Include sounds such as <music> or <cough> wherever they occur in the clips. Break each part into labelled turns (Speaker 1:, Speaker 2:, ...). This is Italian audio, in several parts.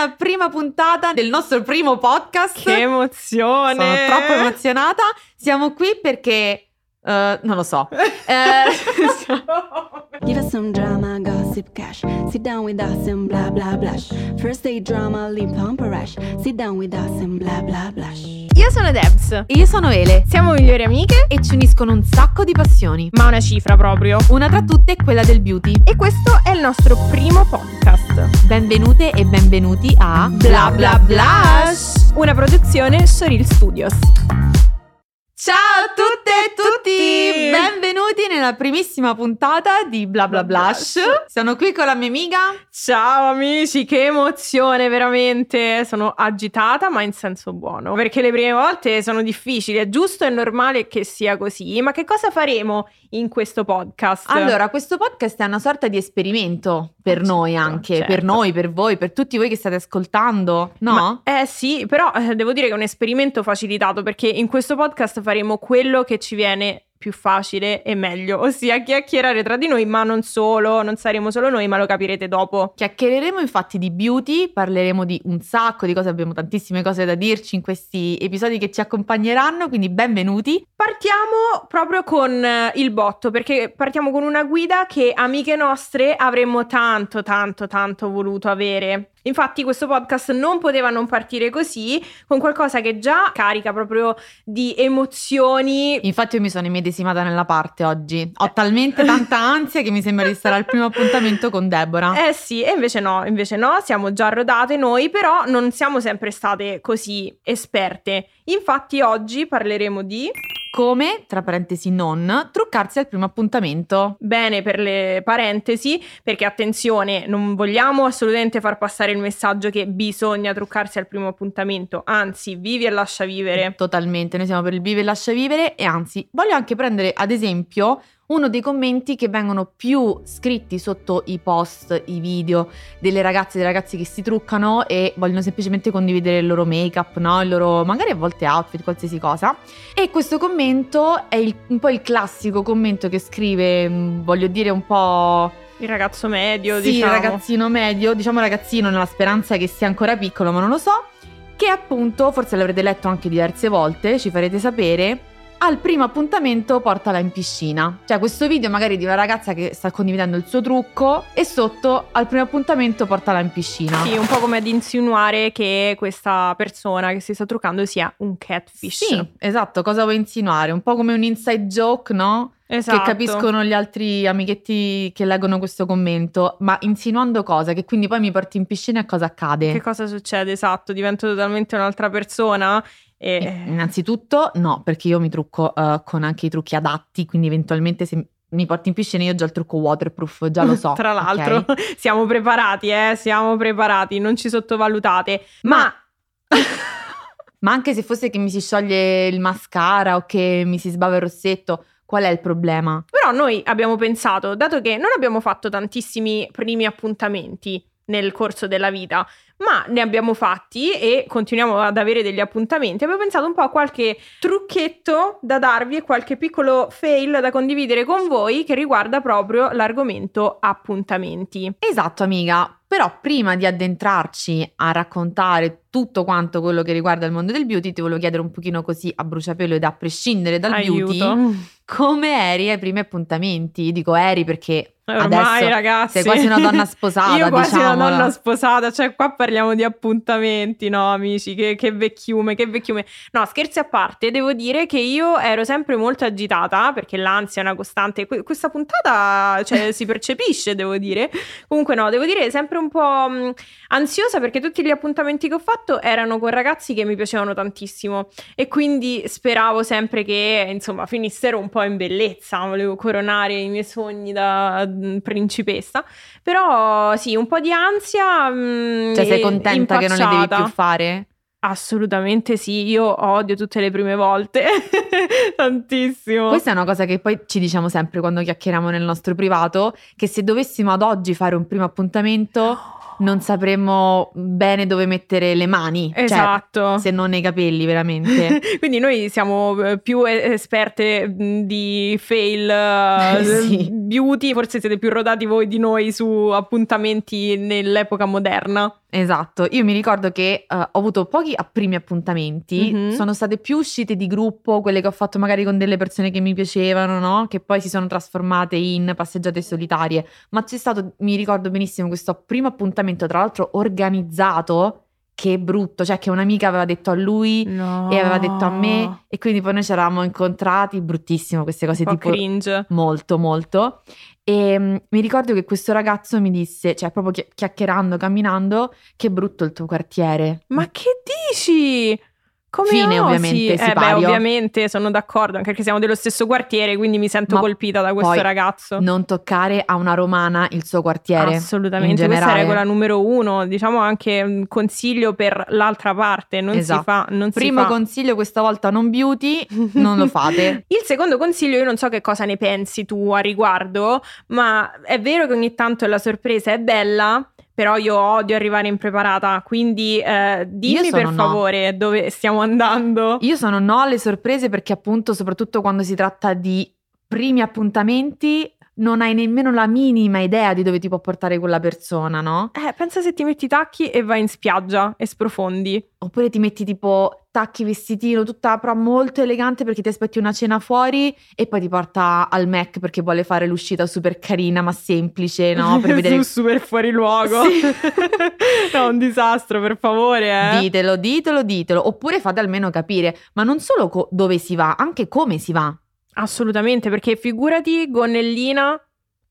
Speaker 1: nella prima puntata del nostro primo podcast.
Speaker 2: Che emozione!
Speaker 1: Sono troppo emozionata. Siamo qui perché Uh, non lo so.
Speaker 3: Uh, <laughs> <laughs> Give us some drama, gossip, cash. Sit down with us and blah blah blush. First day drama, lip pump rush. Sit down with us and blah blah blush.
Speaker 2: Io sono Debs.
Speaker 1: E io sono Ele.
Speaker 2: Siamo migliori amiche
Speaker 1: e ci uniscono un sacco di passioni.
Speaker 2: Ma una cifra proprio.
Speaker 1: Una tra tutte è quella del beauty.
Speaker 2: E questo è il nostro primo podcast.
Speaker 1: Benvenute e benvenuti a
Speaker 2: Bla Bla Blush, una produzione Soril Studios.
Speaker 1: Ciao a tutte e tutti! Benvenuti nella primissima puntata di Bla Bla Blush. Sono qui con la mia amica.
Speaker 2: Ciao amici, che emozione veramente! Sono agitata ma in senso buono, perché le prime volte sono difficili, è giusto e normale che sia così. Ma che cosa faremo in questo podcast?
Speaker 1: Allora, questo podcast è una sorta di esperimento per
Speaker 2: certo,
Speaker 1: noi anche,
Speaker 2: certo.
Speaker 1: per noi, per voi, per tutti voi che state ascoltando, no?
Speaker 2: Ma, eh sì, però eh, devo dire che è un esperimento facilitato perché in questo podcast faremo quello che ci viene più facile e meglio, ossia chiacchierare tra di noi, ma non solo, non saremo solo noi, ma lo capirete dopo.
Speaker 1: Chiacchiereremo infatti di beauty, parleremo di un sacco di cose, abbiamo tantissime cose da dirci in questi episodi che ci accompagneranno, quindi benvenuti.
Speaker 2: Partiamo proprio con eh, il botto, perché partiamo con una guida che amiche nostre avremmo tanto, tanto, tanto voluto avere. Infatti questo podcast non poteva non partire così, con qualcosa che già carica proprio di emozioni.
Speaker 1: Infatti io mi sono immedesimata nella parte oggi. Ho talmente tanta <laughs> ansia che mi sembra di stare al primo appuntamento con Deborah.
Speaker 2: Eh sì, e invece no, invece no, siamo già rodate noi, però non siamo sempre state così esperte. Infatti oggi parleremo di
Speaker 1: come, tra parentesi non, truccarsi al primo appuntamento.
Speaker 2: Bene per le parentesi, perché attenzione, non vogliamo assolutamente far passare il messaggio che bisogna truccarsi al primo appuntamento, anzi, vivi e lascia vivere.
Speaker 1: Totalmente, noi siamo per il vivi e lascia vivere e anzi, voglio anche prendere ad esempio uno dei commenti che vengono più scritti sotto i post, i video delle ragazze e dei ragazzi che si truccano e vogliono semplicemente condividere il loro make-up, no? Il loro magari a volte outfit, qualsiasi cosa. E questo commento è il, un po' il classico commento che scrive, mm, voglio dire un po'
Speaker 2: Il ragazzo medio,
Speaker 1: sì,
Speaker 2: diciamo.
Speaker 1: il ragazzino medio, diciamo ragazzino nella speranza che sia ancora piccolo, ma non lo so. Che appunto, forse l'avrete letto anche diverse volte, ci farete sapere, al primo appuntamento portala in piscina. Cioè questo video magari di una ragazza che sta condividendo il suo trucco e sotto al primo appuntamento portala in piscina.
Speaker 2: Sì, un po' come ad insinuare che questa persona che si sta truccando sia un catfish.
Speaker 1: Sì, esatto, cosa vuoi insinuare? Un po' come un inside joke, no?
Speaker 2: Esatto.
Speaker 1: Che capiscono gli altri amichetti che leggono questo commento, ma insinuando cosa? Che quindi poi mi porti in piscina e cosa accade?
Speaker 2: Che cosa succede? Esatto, divento totalmente un'altra persona. E...
Speaker 1: Eh, innanzitutto no, perché io mi trucco uh, con anche i trucchi adatti, quindi eventualmente se mi porti in piscina io ho già il trucco waterproof, già lo so. <laughs>
Speaker 2: Tra l'altro
Speaker 1: okay? <laughs>
Speaker 2: siamo preparati, eh, siamo preparati, non ci sottovalutate. Ma...
Speaker 1: ma... <laughs> ma anche se fosse che mi si scioglie il mascara o che mi si sbava il rossetto, Qual è il problema?
Speaker 2: Però noi abbiamo pensato, dato che non abbiamo fatto tantissimi primi appuntamenti nel corso della vita, ma ne abbiamo fatti e continuiamo ad avere degli appuntamenti. Abbiamo pensato un po' a qualche trucchetto da darvi e qualche piccolo fail da condividere con voi che riguarda proprio l'argomento appuntamenti.
Speaker 1: Esatto, amiga. Però prima di addentrarci a raccontare tutto quanto quello che riguarda il mondo del beauty, ti volevo chiedere un pochino così a bruciapelo ed a prescindere dal
Speaker 2: Aiuto.
Speaker 1: beauty, come eri ai primi appuntamenti? Dico eri perché
Speaker 2: Ormai
Speaker 1: adesso
Speaker 2: ragazzi
Speaker 1: sei quasi una donna sposata, <laughs>
Speaker 2: Io quasi una
Speaker 1: diciamola.
Speaker 2: donna sposata Cioè qua parliamo di appuntamenti No amici Che, che vecchiume Che vecchiume No scherzi a parte Devo dire che io ero sempre molto agitata Perché l'ansia è una costante Que- Questa puntata cioè, <laughs> si percepisce Devo dire Comunque no Devo dire sempre un po' mh, ansiosa Perché tutti gli appuntamenti che ho fatto Erano con ragazzi che mi piacevano tantissimo E quindi speravo sempre che Insomma finissero un po' in bellezza Volevo coronare i miei sogni da principessa. Però sì, un po' di ansia. Mh,
Speaker 1: Cioè sei contenta che non li devi più fare?
Speaker 2: Assolutamente sì, io odio tutte le prime volte, <laughs> tantissimo.
Speaker 1: Questa è una cosa che poi ci diciamo sempre quando chiacchieriamo nel nostro privato, che se dovessimo ad oggi fare un primo appuntamento <gasps> non sapremmo bene dove mettere le mani. Cioè,
Speaker 2: Esatto.
Speaker 1: se non nei capelli, veramente. <laughs>
Speaker 2: Quindi noi siamo eh, più esperte di fail <laughs> eh,
Speaker 1: Eh, sì.
Speaker 2: beauty, forse siete più rodati voi di noi su appuntamenti nell'epoca moderna.
Speaker 1: Esatto, io mi ricordo che eh, ho avuto pochi primi appuntamenti,
Speaker 2: Mhm.
Speaker 1: sono state più uscite di gruppo, quelle che ho fatto magari con delle persone che mi piacevano, no? Che poi si sono trasformate in passeggiate solitarie, ma c'è stato, mi ricordo benissimo, questo primo appuntamento, tra l'altro organizzato, che brutto, cioè che un'amica aveva detto a lui
Speaker 2: No.
Speaker 1: e aveva detto a me e quindi poi noi ci eravamo incontrati, bruttissimo queste cose tipo
Speaker 2: cringe.
Speaker 1: molto molto e mm, mi ricordo che questo ragazzo mi disse, cioè proprio chi- chiacchierando, camminando, che brutto il tuo quartiere.
Speaker 2: Ma che dici? Come
Speaker 1: Fine,
Speaker 2: osi?
Speaker 1: ovviamente,
Speaker 2: Eh beh, ovviamente sono d'accordo, anche perché siamo dello stesso quartiere, quindi mi sento
Speaker 1: Ma
Speaker 2: colpita da questo ragazzo.
Speaker 1: Non toccare a una romana il suo quartiere.
Speaker 2: Assolutamente, questa è regola numero uno, diciamo anche un consiglio per l'altra parte, non
Speaker 1: Esatto.
Speaker 2: si fa, non
Speaker 1: Primo
Speaker 2: si fa.
Speaker 1: consiglio questa volta non beauty, <laughs> non lo fate.
Speaker 2: Il secondo consiglio, io non so che cosa ne pensi tu a riguardo, ma è vero che ogni tanto la sorpresa è bella, però io odio arrivare impreparata, quindi eh, dimmi per
Speaker 1: no.
Speaker 2: favore dove stiamo andando.
Speaker 1: Io sono no alle sorprese perché appunto soprattutto quando si tratta di primi appuntamenti non hai nemmeno la minima idea di dove ti può portare quella persona, no?
Speaker 2: Eh, pensa se ti metti i tacchi e vai in spiaggia e sprofondi.
Speaker 1: Oppure ti metti tipo tacchi, vestitino, tutta però molto elegante perché ti aspetti una cena fuori e poi ti porta al Mac perché vuole fare l'uscita super carina ma semplice, no? Per <laughs> vedere...
Speaker 2: Su, super fuori luogo.
Speaker 1: Sì. <laughs>
Speaker 2: no, un disastro, per favore. Eh.
Speaker 1: Ditelo, ditelo, ditelo. Oppure fate almeno capire, ma non solo co- dove si va, anche come si va.
Speaker 2: Assolutamente, perché figurati, gonnellina,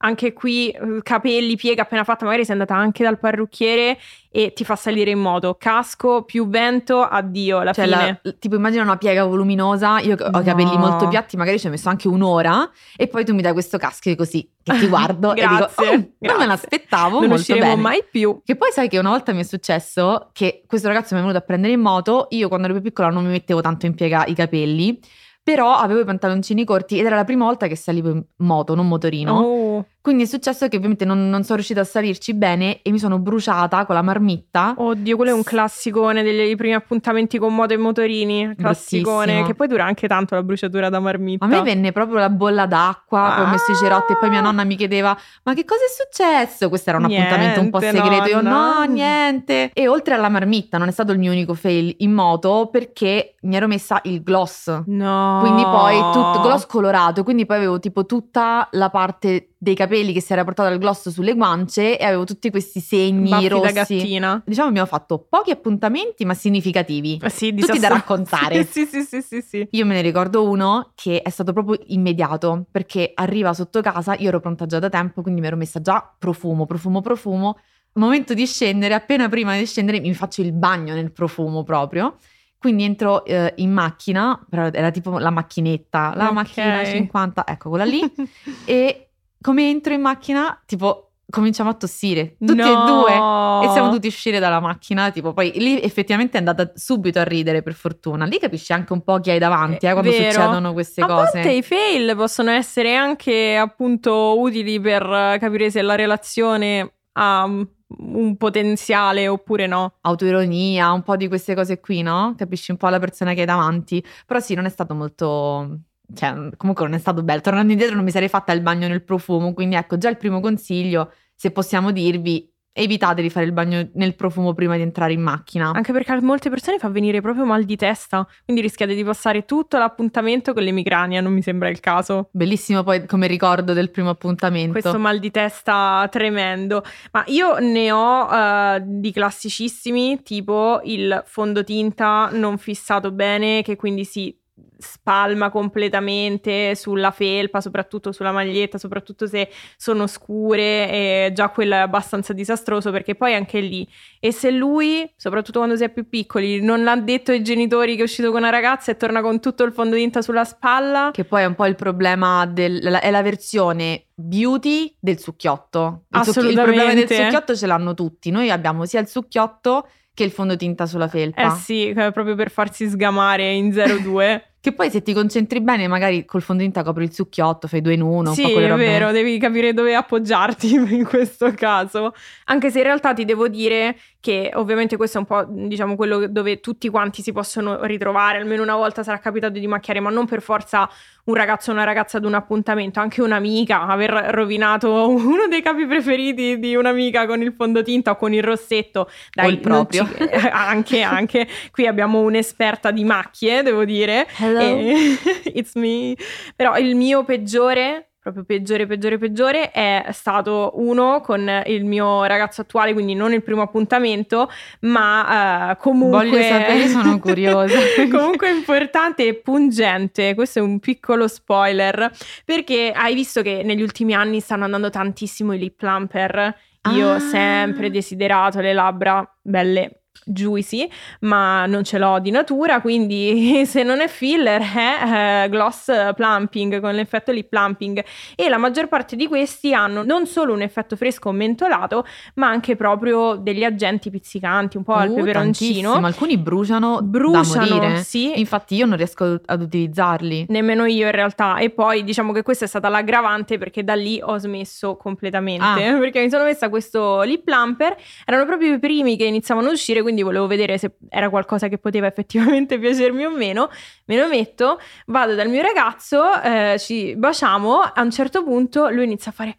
Speaker 2: anche qui eh, capelli, piega appena fatta, magari sei andata anche dal parrucchiere e ti fa salire in moto. Casco più vento, addio, la
Speaker 1: Cioè,
Speaker 2: fine.
Speaker 1: la- tipo, immagina una piega voluminosa. Io ho i capelli
Speaker 2: No.
Speaker 1: molto piatti, magari ci ho messo anche un'ora. E poi tu mi dai questo casco così, che ti <laughs> guardo e dico:
Speaker 2: Grazie,
Speaker 1: "Oh, Non me l'aspettavo.
Speaker 2: non
Speaker 1: molto
Speaker 2: usciremo
Speaker 1: bene."
Speaker 2: mai più.
Speaker 1: Che poi sai che una volta mi è successo che questo ragazzo mi è venuto a prendere in moto. Io quando ero più piccola non mi mettevo tanto in piega i capelli. Però avevo i pantaloncini corti ed era la prima volta che salivo in moto, non motorino.
Speaker 2: Oh,
Speaker 1: Quindi è successo che ovviamente non, non sono riuscita a salirci bene e mi sono bruciata con la marmitta.
Speaker 2: oddio, quello è un classicone degli primi appuntamenti con moto e motorini. Classicone, che poi dura anche tanto la bruciatura da marmitta.
Speaker 1: A me venne proprio la bolla d'acqua, poi ho messo i cerotti e poi mia
Speaker 2: Ah.
Speaker 1: nonna mi chiedeva ma che cosa è successo? Questo era un appuntamento un po'
Speaker 2: Niente,
Speaker 1: segreto, io no, niente. E oltre alla marmitta non è stato il mio unico fail in moto perché mi ero messa il gloss.
Speaker 2: No.
Speaker 1: Quindi poi tutto gloss colorato, quindi poi avevo tipo tutta la parte dei capelli che si era portata il gloss sulle guance e avevo tutti questi segni
Speaker 2: Baffi da
Speaker 1: rossi.
Speaker 2: gattina.
Speaker 1: Diciamo abbiamo fatto pochi appuntamenti ma significativi.
Speaker 2: Eh Sì,
Speaker 1: Tutti da raccontare. <laughs>
Speaker 2: Sì, sì, sì, sì, sì.
Speaker 1: Io me ne ricordo uno che è stato proprio immediato perché arriva sotto casa, io ero pronta già da tempo, quindi mi ero messa già profumo, profumo, profumo. Momento di scendere, appena prima di scendere mi faccio il bagno nel profumo proprio. Quindi entro eh, in macchina, però era tipo la macchinetta, la
Speaker 2: Ok.
Speaker 1: macchina 50, ecco quella lì. <laughs> e come entro in macchina, tipo cominciamo a tossire, tutti e due. E siamo dovuti uscire dalla macchina, tipo, poi lì effettivamente è andata subito a ridere per fortuna. Lì capisci anche un po' chi hai davanti eh, quando
Speaker 2: Vero.
Speaker 1: succedono queste
Speaker 2: a
Speaker 1: cose.
Speaker 2: volte i fail possono essere anche appunto utili per eh, capire se la relazione ha un potenziale oppure no.
Speaker 1: Autoironia, un po' di queste cose qui, no? Capisci un po' la persona che hai davanti. Però sì, non è stato molto... Cioè, comunque non è stato bello. Tornando indietro non mi sarei fatta il bagno nel profumo, quindi ecco, già il primo consiglio, se possiamo dirvi, evitate di fare il bagno nel profumo prima di entrare in macchina.
Speaker 2: Anche perché a molte persone fa venire proprio mal di testa, quindi rischiate di passare tutto l'appuntamento con l'emicrania, non mi sembra il caso.
Speaker 1: Bellissimo poi come ricordo del primo appuntamento.
Speaker 2: Questo mal di testa tremendo. Ma io ne ho eh, di classicissimi, tipo il fondotinta non fissato bene, che quindi si spalma completamente sulla felpa, soprattutto sulla maglietta, soprattutto se sono scure, e già quello è abbastanza disastroso perché poi anche lì. E se lui, soprattutto quando si è più piccoli, non l'ha detto ai genitori che è uscito con una ragazza e torna con tutto il fondotinta sulla spalla,
Speaker 1: Che poi è un po' il problema del, la- è la versione beauty del succhiotto. Il, succhi- il problema del
Speaker 2: Assolutamente.
Speaker 1: succhiotto ce l'hanno tutti. Noi abbiamo sia il succhiotto che il fondotinta sulla felpa.
Speaker 2: Eh sì, eh, proprio per farsi sgamare in 02. <laughs>
Speaker 1: Che poi se ti concentri bene, magari col fondotinta copri il succhiotto, fai due in uno.
Speaker 2: sì, è
Speaker 1: robe-
Speaker 2: vero, devi capire dove appoggiarti <laughs> in questo caso. Anche se in realtà ti devo dire che ovviamente questo è un po', diciamo, quello dove tutti quanti si possono ritrovare, almeno una volta sarà capitato di macchiare, ma non per forza un ragazzo o una ragazza ad un appuntamento, anche un'amica, aver rovinato <laughs> uno dei capi preferiti di un'amica con il fondotinta o con il rossetto. Dai,
Speaker 1: O il proprio.
Speaker 2: ci- <laughs> anche, anche. Qui abbiamo un'esperta di macchie, devo dire.
Speaker 1: Hello.
Speaker 2: E- <laughs> It's me. Però il mio peggiore, proprio peggiore, peggiore, peggiore, è stato uno con il mio ragazzo attuale, quindi non il primo appuntamento, ma eh, comunque...
Speaker 1: Voglio sapere, sono curiosa. <laughs>
Speaker 2: comunque importante e pungente, questo è un piccolo spoiler, perché hai visto che negli ultimi anni stanno andando tantissimo i lip plumper. Io ho
Speaker 1: Ah.
Speaker 2: sempre desiderato le labbra belle juicy, ma non ce l'ho di natura, quindi <laughs> se non è filler è eh, gloss plumping con l'effetto lip plumping e la maggior parte di questi hanno non solo un effetto fresco mentolato, ma anche proprio degli agenti pizzicanti, un po' al
Speaker 1: Uh,
Speaker 2: peperoncino.
Speaker 1: tantissimo. Alcuni bruciano,
Speaker 2: Bruciano, sì.
Speaker 1: Infatti io non riesco ad utilizzarli.
Speaker 2: Nemmeno io in realtà e poi diciamo che questa è stata l'aggravante perché da lì ho smesso completamente
Speaker 1: Ah. <laughs>
Speaker 2: perché mi sono messa questo lip plumper erano proprio i primi che iniziavano ad uscire quindi volevo vedere se era qualcosa che poteva effettivamente <laughs> piacermi o meno me lo metto vado dal mio ragazzo eh, ci baciamo a un certo punto lui inizia a fare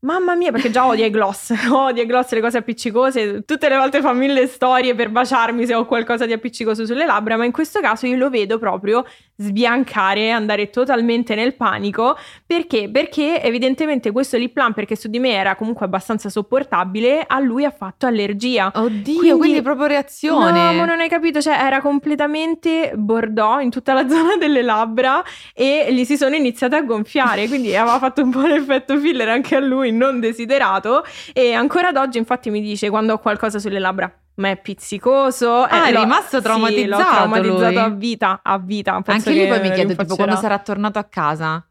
Speaker 2: Mamma mia, perché già odia i gloss, <laughs> odia i gloss, le cose appiccicose. Tutte le volte fa mille storie per baciarmi se ho qualcosa di appiccicoso sulle labbra, ma in questo caso io lo vedo proprio sbiancare, andare totalmente nel panico. Perché? Perché evidentemente questo lip plumper che su di me era comunque abbastanza sopportabile, a lui ha fatto allergia.
Speaker 1: Oddio,
Speaker 2: Quindi-
Speaker 1: quindi, proprio reazione.
Speaker 2: No, ma non hai capito, cioè era completamente bordeaux in tutta la <laughs> zona delle labbra e gli si sono iniziate a gonfiare, quindi aveva <laughs> fatto un po' l'effetto filler anche a lui, non desiderato e ancora ad oggi infatti mi dice quando ho qualcosa sulle labbra ma è pizzicoso.
Speaker 1: Ah, è
Speaker 2: l'ho-
Speaker 1: rimasto
Speaker 2: sì, l'ho traumatizzato
Speaker 1: lui.
Speaker 2: a vita, a vita. Penso
Speaker 1: Anche lì
Speaker 2: che
Speaker 1: poi mi
Speaker 2: me
Speaker 1: chiedo, tipo, quando sarà tornato a casa.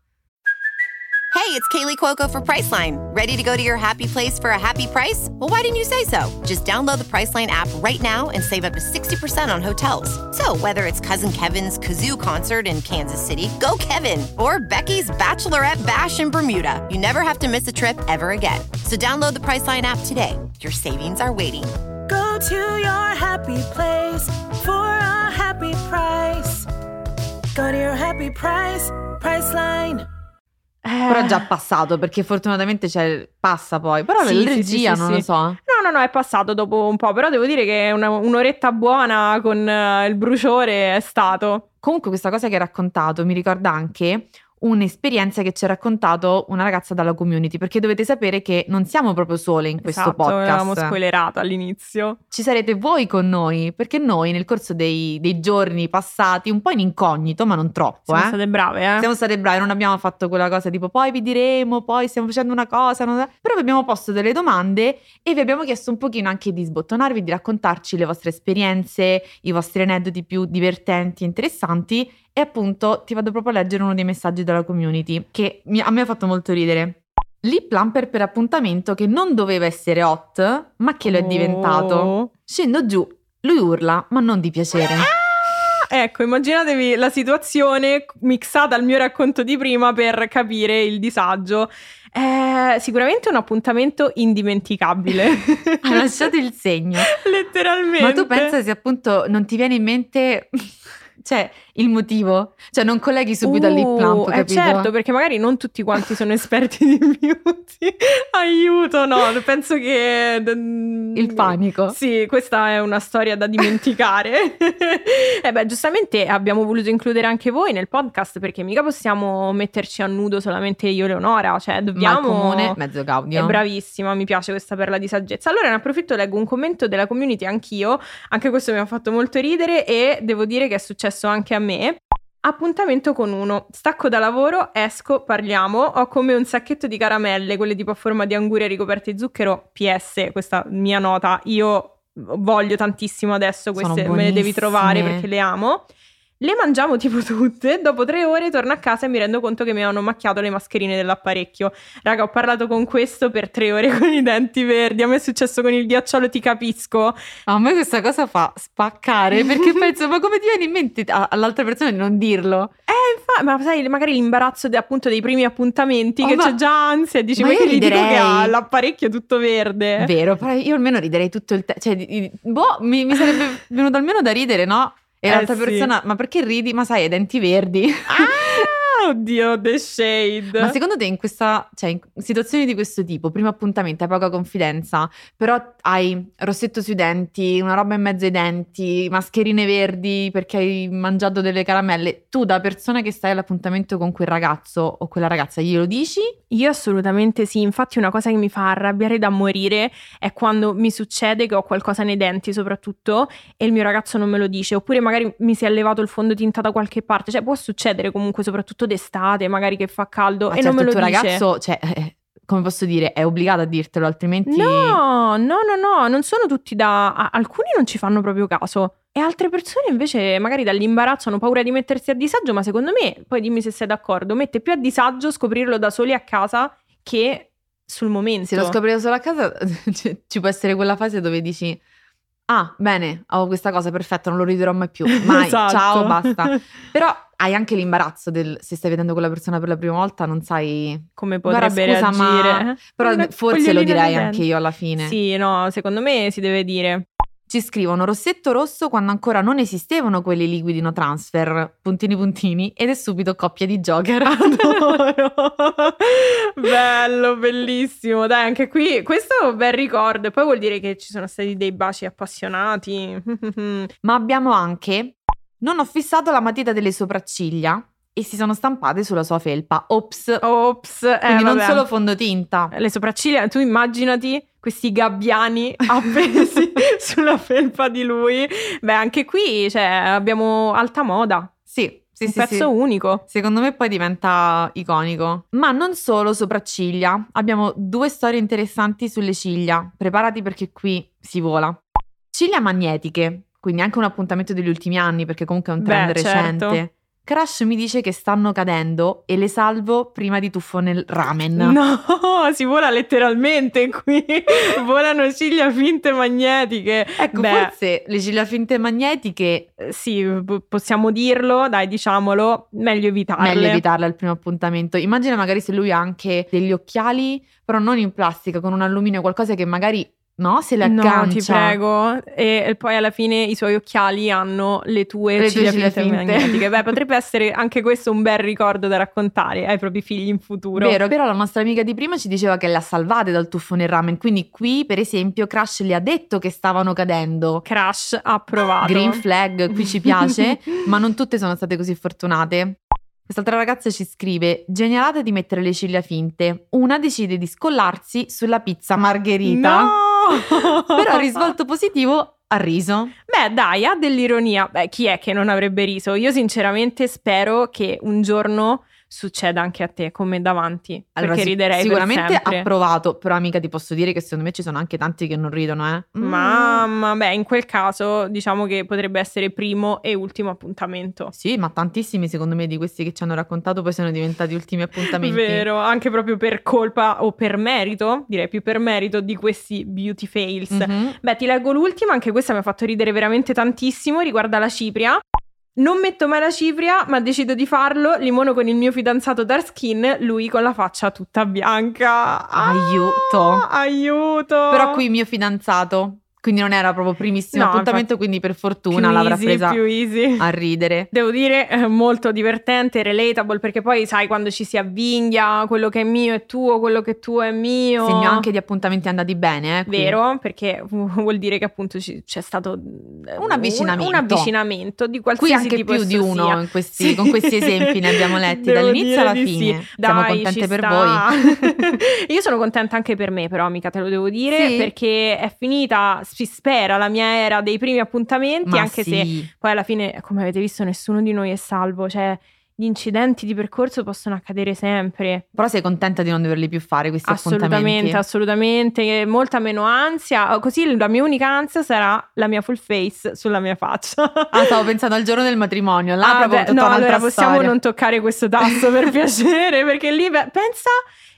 Speaker 4: Hey, it's Kaylee Cuoco for Priceline. Ready to go to your happy place for a happy price? Well, why didn't you say so? Just download the Priceline app right now and save up to 60% on hotels. So, whether it's Cousin Kevin's Kazoo concert in Kansas City, go Kevin, or Becky's Bachelorette Bash in Bermuda, you never have to miss a trip ever again. So, download the Priceline app today. Your savings are waiting.
Speaker 5: Go to your happy place for a happy price. Go to your happy price, Priceline.
Speaker 2: Eh,
Speaker 1: Però è già passato perché fortunatamente c'è, passa poi. Però
Speaker 2: Sì,
Speaker 1: l'allergia
Speaker 2: sì, sì, sì,
Speaker 1: non
Speaker 2: sì.
Speaker 1: lo so.
Speaker 2: No, no, no, è passato dopo un po', però devo dire che una- un'oretta buona con eh, il bruciore è stato.
Speaker 1: Comunque questa cosa che hai raccontato mi ricorda anche un'esperienza che ci ha raccontato una ragazza dalla community, perché dovete sapere che non siamo proprio sole in questo
Speaker 2: esatto, avevamo
Speaker 1: podcast.
Speaker 2: spoilerato all'inizio.
Speaker 1: Ci sarete voi con noi, perché noi nel corso dei, dei giorni passati, un po' in incognito, ma non troppo,
Speaker 2: Siamo
Speaker 1: eh.
Speaker 2: state brave, eh?
Speaker 1: Siamo state bravi, non abbiamo fatto quella cosa tipo poi vi diremo, poi stiamo facendo una cosa, non- però vi abbiamo posto delle domande e vi abbiamo chiesto un pochino anche di sbottonarvi, di raccontarci le vostre esperienze, i vostri aneddoti più divertenti e interessanti e appunto ti vado proprio a leggere uno dei messaggi della community che mi- a me ha fatto molto ridere. Lip plumper per appuntamento che non doveva essere hot, ma che lo è diventato.
Speaker 2: Oh.
Speaker 1: Scendo giù, lui urla, ma non di piacere.
Speaker 2: Ecco, immaginatevi la situazione mixata al mio racconto di prima per capire il disagio. È sicuramente un appuntamento indimenticabile. <laughs>
Speaker 1: Ha lasciato il segno. <laughs>
Speaker 2: Letteralmente.
Speaker 1: Ma tu pensa se appunto non ti viene in mente, <laughs> cioè, il motivo? Cioè, non colleghi subito
Speaker 2: Uh, eh,
Speaker 1: capito?
Speaker 2: certo, perché magari non tutti quanti sono esperti di beauty. <laughs> Aiuto, no, penso che...
Speaker 1: Il panico.
Speaker 2: Sì, questa è una storia da dimenticare. <laughs> e beh, giustamente abbiamo voluto includere anche voi nel podcast perché mica possiamo metterci a nudo solamente io e Leonora, cioè dobbiamo...
Speaker 1: comune, mezzo
Speaker 2: È
Speaker 1: gaudio.
Speaker 2: bravissima, mi piace questa perla di saggezza. Allora ne approfitto leggo un commento della community anch'io, anche questo mi ha fatto molto ridere e devo dire che è successo anche a me. Appuntamento con uno. Stacco da lavoro, esco, parliamo. Ho come un sacchetto di caramelle, quelle tipo a forma di anguria ricoperte di zucchero. PS, questa mia nota. Io voglio tantissimo adesso queste, me le devi trovare perché le amo. Le mangiamo tipo <laughs> tutte, dopo tre ore torno a casa e mi rendo conto che mi hanno macchiato le mascherine dell'apparecchio. Raga, ho parlato con questo per tre ore <laughs> con i denti verdi, a me è successo con il ghiacciolo, ti capisco.
Speaker 1: A me questa cosa fa spaccare perché <laughs> penso, ma come ti viene in mente all'altra persona di non dirlo?
Speaker 2: Eh, infa- ma sai, magari l'imbarazzo de- appunto dei primi appuntamenti,
Speaker 1: Oh,
Speaker 2: che
Speaker 1: ma-
Speaker 2: c'è già ansia, dici,
Speaker 1: ma
Speaker 2: ma
Speaker 1: io
Speaker 2: gli dico che
Speaker 1: riderei."
Speaker 2: ha l'apparecchio tutto verde.
Speaker 1: Vero, però io almeno riderei tutto il tempo. Cioè, boh, mi, mi sarebbe venuto almeno da ridere, no? E
Speaker 2: Eh,
Speaker 1: l'altra
Speaker 2: sì.
Speaker 1: persona, ma perché ridi? Ma sai, hai denti verdi.
Speaker 2: Ah, <laughs> oddio, the shade.
Speaker 1: Ma secondo te in questa, cioè in situazioni di questo tipo, primo appuntamento, hai poca confidenza, però hai rossetto sui denti, una roba in mezzo ai denti, mascherine verdi perché hai mangiato delle caramelle, tu da persona che stai all'appuntamento con quel ragazzo o quella ragazza glielo dici?
Speaker 2: Io assolutamente sì, infatti una cosa che mi fa arrabbiare da morire è quando mi succede che ho qualcosa nei denti soprattutto e il mio ragazzo non me lo dice, oppure magari mi si è levato il fondotinta da qualche parte, cioè può succedere comunque soprattutto d'estate, magari che fa caldo
Speaker 1: Ma
Speaker 2: e
Speaker 1: certo,
Speaker 2: non me lo
Speaker 1: il tuo
Speaker 2: dice.
Speaker 1: ragazzo, cioè, eh, come posso dire, è obbligato a dirtelo, altrimenti...
Speaker 2: No, no, no, no, non sono tutti da... Alcuni non ci fanno proprio caso. E altre persone invece magari dall'imbarazzo hanno paura di mettersi a disagio, ma secondo me, poi dimmi se sei d'accordo, mette più a disagio scoprirlo da soli a casa che sul momento.
Speaker 1: Se lo scoprirò solo a casa, <laughs> ci- ci può essere quella fase dove dici: Ah, bene, ho questa cosa, perfetto, non lo riderò mai più. <laughs> Mai,
Speaker 2: Esatto.
Speaker 1: ciao, basta. <laughs> Però hai anche l'imbarazzo del se stai vedendo quella persona per la prima volta, non sai.
Speaker 2: Come
Speaker 1: Guarda,
Speaker 2: potrebbe
Speaker 1: scusa, ma- <laughs>
Speaker 2: reagire.
Speaker 1: Però
Speaker 2: Una
Speaker 1: forse lo direi
Speaker 2: di
Speaker 1: anche io alla fine.
Speaker 2: Sì, no, secondo me si deve dire.
Speaker 1: Ci scrivono rossetto rosso quando ancora non esistevano quelli liquidi no transfer, puntini puntini, ed è subito coppia di Joker. <laughs>
Speaker 2: Adoro. <laughs> Bello, bellissimo. Dai, anche qui questo è un bel ricordo. E poi vuol dire che ci sono stati dei baci appassionati.
Speaker 1: Ma abbiamo anche non ho fissato la matita delle sopracciglia e si sono stampate sulla sua felpa. Ops.
Speaker 2: Ops, eh,
Speaker 1: Quindi non
Speaker 2: vabbè.
Speaker 1: solo fondotinta.
Speaker 2: le sopracciglia, tu immaginati questi gabbiani <laughs> appesi sulla felpa di lui. Beh, anche qui cioè, abbiamo alta moda,
Speaker 1: Sì, sì,
Speaker 2: un
Speaker 1: sì,
Speaker 2: pezzo
Speaker 1: sì.
Speaker 2: unico.
Speaker 1: Secondo me poi diventa iconico. Ma non solo sopracciglia, abbiamo due storie interessanti sulle ciglia. Preparati perché qui si vola. Ciglia magnetiche, quindi anche un appuntamento degli ultimi anni perché comunque è un trend
Speaker 2: Beh, certo.
Speaker 1: recente. Crash mi dice che stanno cadendo e le salvo prima di tuffo nel ramen.
Speaker 2: No, <laughs> si vola letteralmente qui. <laughs> Volano ciglia finte magnetiche.
Speaker 1: Ecco,
Speaker 2: Beh,
Speaker 1: forse le ciglia finte magnetiche
Speaker 2: eh, sì, possiamo dirlo, dai, diciamolo, meglio evitarle.
Speaker 1: meglio evitarle al primo appuntamento. Immagina magari se lui ha anche degli occhiali, però non in plastica, con un alluminio, qualcosa che magari no, se le aggancia.
Speaker 2: No, ti prego. E, poi alla fine i suoi occhiali hanno le tue
Speaker 1: Le
Speaker 2: ciglia,
Speaker 1: ciglia
Speaker 2: finte magnetiche. Beh, potrebbe <laughs> essere anche questo un bel ricordo da raccontare ai propri figli in futuro.
Speaker 1: Vero, però la nostra amica di prima ci diceva che le ha salvate dal tuffo nel ramen, quindi qui per esempio Crash le ha detto che stavano cadendo.
Speaker 2: Crash approvato.
Speaker 1: Green flag, qui ci piace, <laughs> ma non tutte sono state così fortunate. Quest'altra ragazza ci scrive: Genialata di mettere le ciglia finte. Una decide di scollarsi sulla pizza margherita.
Speaker 2: No! <laughs>
Speaker 1: Però risvolto <laughs> positivo ha riso.
Speaker 2: Beh, dai, ha dell'ironia. Beh, chi è che non avrebbe riso? Io sinceramente spero che un giorno succeda anche a te, come davanti,
Speaker 1: Allora,
Speaker 2: perché riderei
Speaker 1: sicuramente
Speaker 2: per sempre.
Speaker 1: ha provato, però amica ti posso dire che secondo me ci sono anche tanti che non ridono, eh. Mm.
Speaker 2: Mamma, beh, in quel caso diciamo che potrebbe essere primo e ultimo appuntamento.
Speaker 1: Sì, ma tantissimi secondo me di questi che ci hanno raccontato poi sono diventati ultimi appuntamenti.
Speaker 2: Vero, anche proprio per colpa o per merito, direi più per merito di questi beauty fails.
Speaker 1: Mhm.
Speaker 2: Beh, ti leggo l'ultima, anche questa mi ha fatto ridere veramente tantissimo, riguarda la cipria. Non metto mai la cipria, ma decido di farlo. Limono con il mio fidanzato dark skin, lui con la faccia tutta bianca. Ah,
Speaker 1: Aiuto.
Speaker 2: Aiuto!
Speaker 1: Però qui mio fidanzato, quindi non era proprio primissimo
Speaker 2: No,
Speaker 1: appuntamento, quindi per fortuna l'avrà
Speaker 2: easy,
Speaker 1: presa
Speaker 2: più easy.
Speaker 1: a ridere.
Speaker 2: Devo dire eh, molto divertente, relatable, perché poi sai quando ci si avvinghia, quello che è mio è tuo, quello che è tuo è mio.
Speaker 1: Segno anche di appuntamenti andati bene, eh, qui.
Speaker 2: Vero, perché <laughs> vuol dire che appunto ci- c'è stato eh,
Speaker 1: Un avvicinamento.
Speaker 2: un, avvicinamento di
Speaker 1: Qui
Speaker 2: qualsiasi
Speaker 1: anche
Speaker 2: tipo
Speaker 1: più di uno questi-
Speaker 2: Sì.
Speaker 1: con questi esempi ne abbiamo letti <laughs>
Speaker 2: Devo
Speaker 1: dall'inizio alla fine.
Speaker 2: sì.
Speaker 1: Siamo
Speaker 2: Dai,
Speaker 1: contente
Speaker 2: ci
Speaker 1: per
Speaker 2: sta. <laughs> Io sono contenta anche per me, però, mica te lo devo dire,
Speaker 1: Sì?
Speaker 2: perché è finita, si spera, la mia era dei primi appuntamenti,
Speaker 1: Ma
Speaker 2: anche
Speaker 1: sì.
Speaker 2: se poi alla fine, come avete visto, nessuno di noi è salvo, cioè gli incidenti di percorso possono accadere sempre.
Speaker 1: Però sei contenta di non doverli più fare questi
Speaker 2: Assolutamente,
Speaker 1: appuntamenti?
Speaker 2: assolutamente, molta meno ansia. Così la mia unica ansia sarà la mia full face sulla mia faccia.
Speaker 1: Ah, stavo pensando al giorno del matrimonio. Là
Speaker 2: Ah,
Speaker 1: proprio
Speaker 2: beh,
Speaker 1: tutta
Speaker 2: no, allora possiamo
Speaker 1: storia.
Speaker 2: non toccare questo tasto per <laughs> piacere, perché lì pensa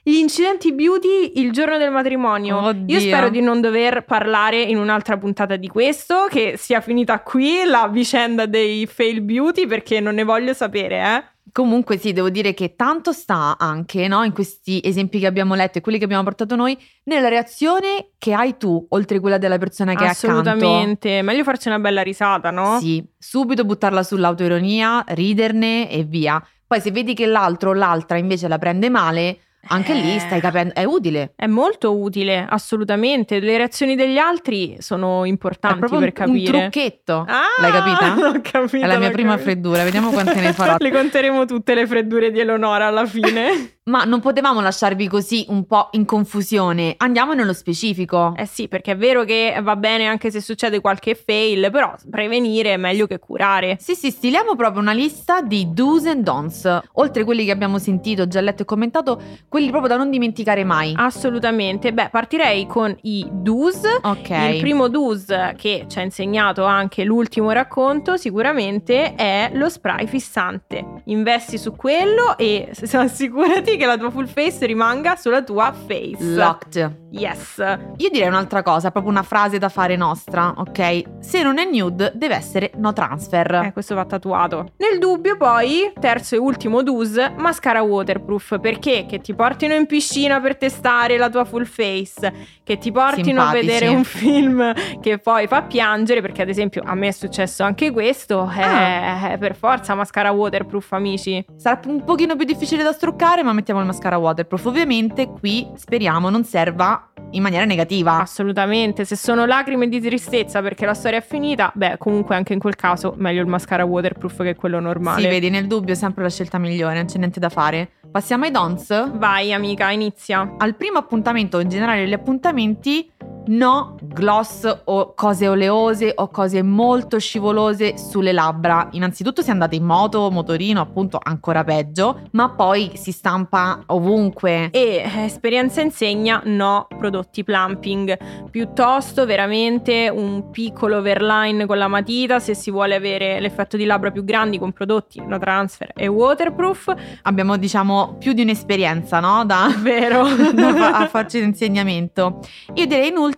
Speaker 2: gli incidenti beauty il giorno del matrimonio.
Speaker 1: Oddio.
Speaker 2: Io spero di non dover parlare in un'altra puntata di questo, che sia finita qui la vicenda dei fail beauty, perché non ne voglio sapere, eh.
Speaker 1: Comunque sì, devo dire che tanto sta anche, no, in questi esempi che abbiamo letto e quelli che abbiamo portato noi, nella reazione che hai tu, oltre quella della persona che è accanto.
Speaker 2: Assolutamente, meglio farci una bella risata, no?
Speaker 1: Sì, subito buttarla sull'autoironia, riderne e via. Poi se vedi che l'altro o l'altra invece la prende male, anche lì
Speaker 2: Eh.
Speaker 1: stai capendo, è utile.
Speaker 2: È molto utile, assolutamente. Le reazioni degli altri sono
Speaker 1: È
Speaker 2: importanti per
Speaker 1: un, un
Speaker 2: capire.
Speaker 1: trucchetto.
Speaker 2: Ah,
Speaker 1: L'hai capita? <laughs>
Speaker 2: L'ho capita.
Speaker 1: È la mia prima
Speaker 2: capita.
Speaker 1: freddura, vediamo quante ne farò. <laughs>
Speaker 2: Le conteremo tutte le freddure di Eleonora alla fine. <laughs>
Speaker 1: Ma non potevamo lasciarvi così un po' in confusione. Andiamo nello specifico.
Speaker 2: eh sì, perché è vero che va bene anche se succede qualche fail, però prevenire è meglio che curare.
Speaker 1: Sì, sì, stiliamo proprio una lista di do's and don'ts. Oltre quelli che abbiamo sentito, già letto e commentato, quelli proprio da non dimenticare mai.
Speaker 2: Assolutamente. Beh, partirei con i do's.
Speaker 1: ok.
Speaker 2: Il primo do's che ci ha insegnato anche l'ultimo racconto sicuramente è lo spray fissante. Investi su quello e <laughs> assicurati che la tua full face rimanga sulla tua face.
Speaker 1: Locked.
Speaker 2: Yes.
Speaker 1: Io direi un'altra cosa, proprio una frase da fare nostra, ok? Se non è nude, deve essere no transfer.
Speaker 2: Eh, questo va tatuato. Nel dubbio, poi, terzo e ultimo do's, mascara waterproof. Perché? Che ti portino in piscina per testare la tua full face, che ti portino a
Speaker 1: Simpatici.
Speaker 2: vedere un film che poi fa piangere, perché ad esempio a me è successo anche questo. eh,
Speaker 1: Ah.
Speaker 2: eh, per forza mascara waterproof, amici.
Speaker 1: Sarà un pochino più difficile da struccare, ma mettiamo il mascara waterproof. Ovviamente qui speriamo non serva in maniera negativa.
Speaker 2: Assolutamente. Se sono lacrime di tristezza perché la storia è finita, beh, comunque anche in quel caso meglio il mascara waterproof che quello normale.
Speaker 1: Sì, vedi, nel dubbio è sempre la scelta migliore, non c'è niente da fare. Passiamo ai don'ts.
Speaker 2: Vai, amica, inizia.
Speaker 1: Al primo appuntamento, in generale gli appuntamenti, no gloss o cose oleose o cose molto scivolose sulle labbra. Innanzitutto se andate in moto, motorino, appunto ancora peggio, ma poi si stampa ovunque.
Speaker 2: E eh, esperienza insegna no prodotti plumping, piuttosto veramente un piccolo overline con la matita se si vuole avere l'effetto di labbra più grandi con prodotti no transfer e waterproof.
Speaker 1: Abbiamo diciamo più di un'esperienza, no? Da,
Speaker 2: Vero. <laughs>
Speaker 1: da fa- a farci l'insegnamento. Io direi in ultimo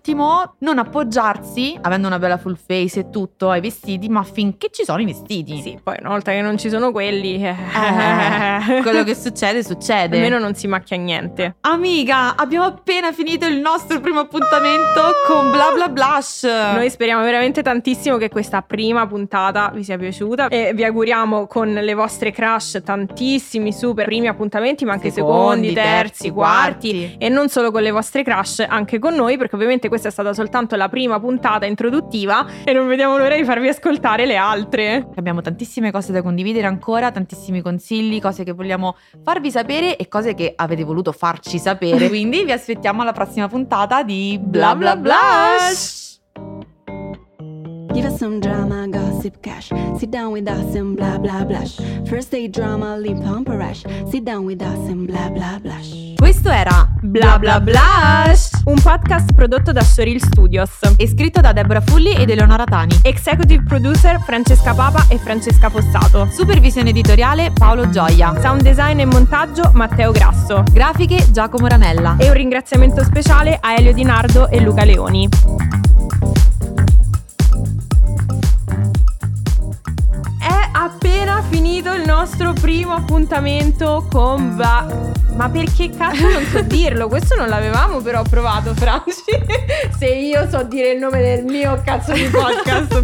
Speaker 1: non appoggiarsi, avendo una bella full face e tutto, ai vestiti, ma finché ci sono i vestiti.
Speaker 2: Sì, poi una volta che non ci sono quelli, eh,
Speaker 1: Eh, quello che succede succede.
Speaker 2: almeno non si macchia niente.
Speaker 1: Amiga, abbiamo appena finito il nostro primo appuntamento con Bla Bla Blush.
Speaker 2: Noi speriamo veramente tantissimo che questa prima puntata vi sia piaciuta e vi auguriamo con le vostre crush tantissimi super primi appuntamenti, ma anche secondi, terzi, quarti e non solo con le vostre crush, anche con noi, perché ovviamente questa è stata soltanto la prima puntata introduttiva e non vediamo l'ora di farvi ascoltare le altre.
Speaker 1: Abbiamo tantissime cose da condividere ancora, tantissimi consigli, cose che vogliamo farvi sapere e cose che avete voluto farci sapere. <laughs> Quindi vi aspettiamo alla prossima puntata di Bla Bla Blush.
Speaker 3: Give us some drama, gossip, cash. Sit down with us and blah blah blush. First day drama, lip pump a rash. Sit down with us and blah blah blush.
Speaker 1: Questo era Bla Bla Blush
Speaker 2: Un podcast prodotto da Soril Studios.
Speaker 1: e scritto da Deborah Fulli ed Eleonora Tani.
Speaker 2: Executive producer Francesca Papa e Francesca Fossato.
Speaker 1: Supervisione editoriale Paolo Gioia.
Speaker 2: Sound design e montaggio Matteo Grasso.
Speaker 1: Grafiche Giacomo Ranella.
Speaker 2: E un ringraziamento speciale a Elio Di Nardo e Luca Leoni. Appena finito il nostro primo appuntamento con Ba. Ma perché cazzo non so <laughs> dirlo? Questo non l'avevamo però provato, Franci. <laughs> Se io so dire il nome del mio cazzo di <laughs> podcast.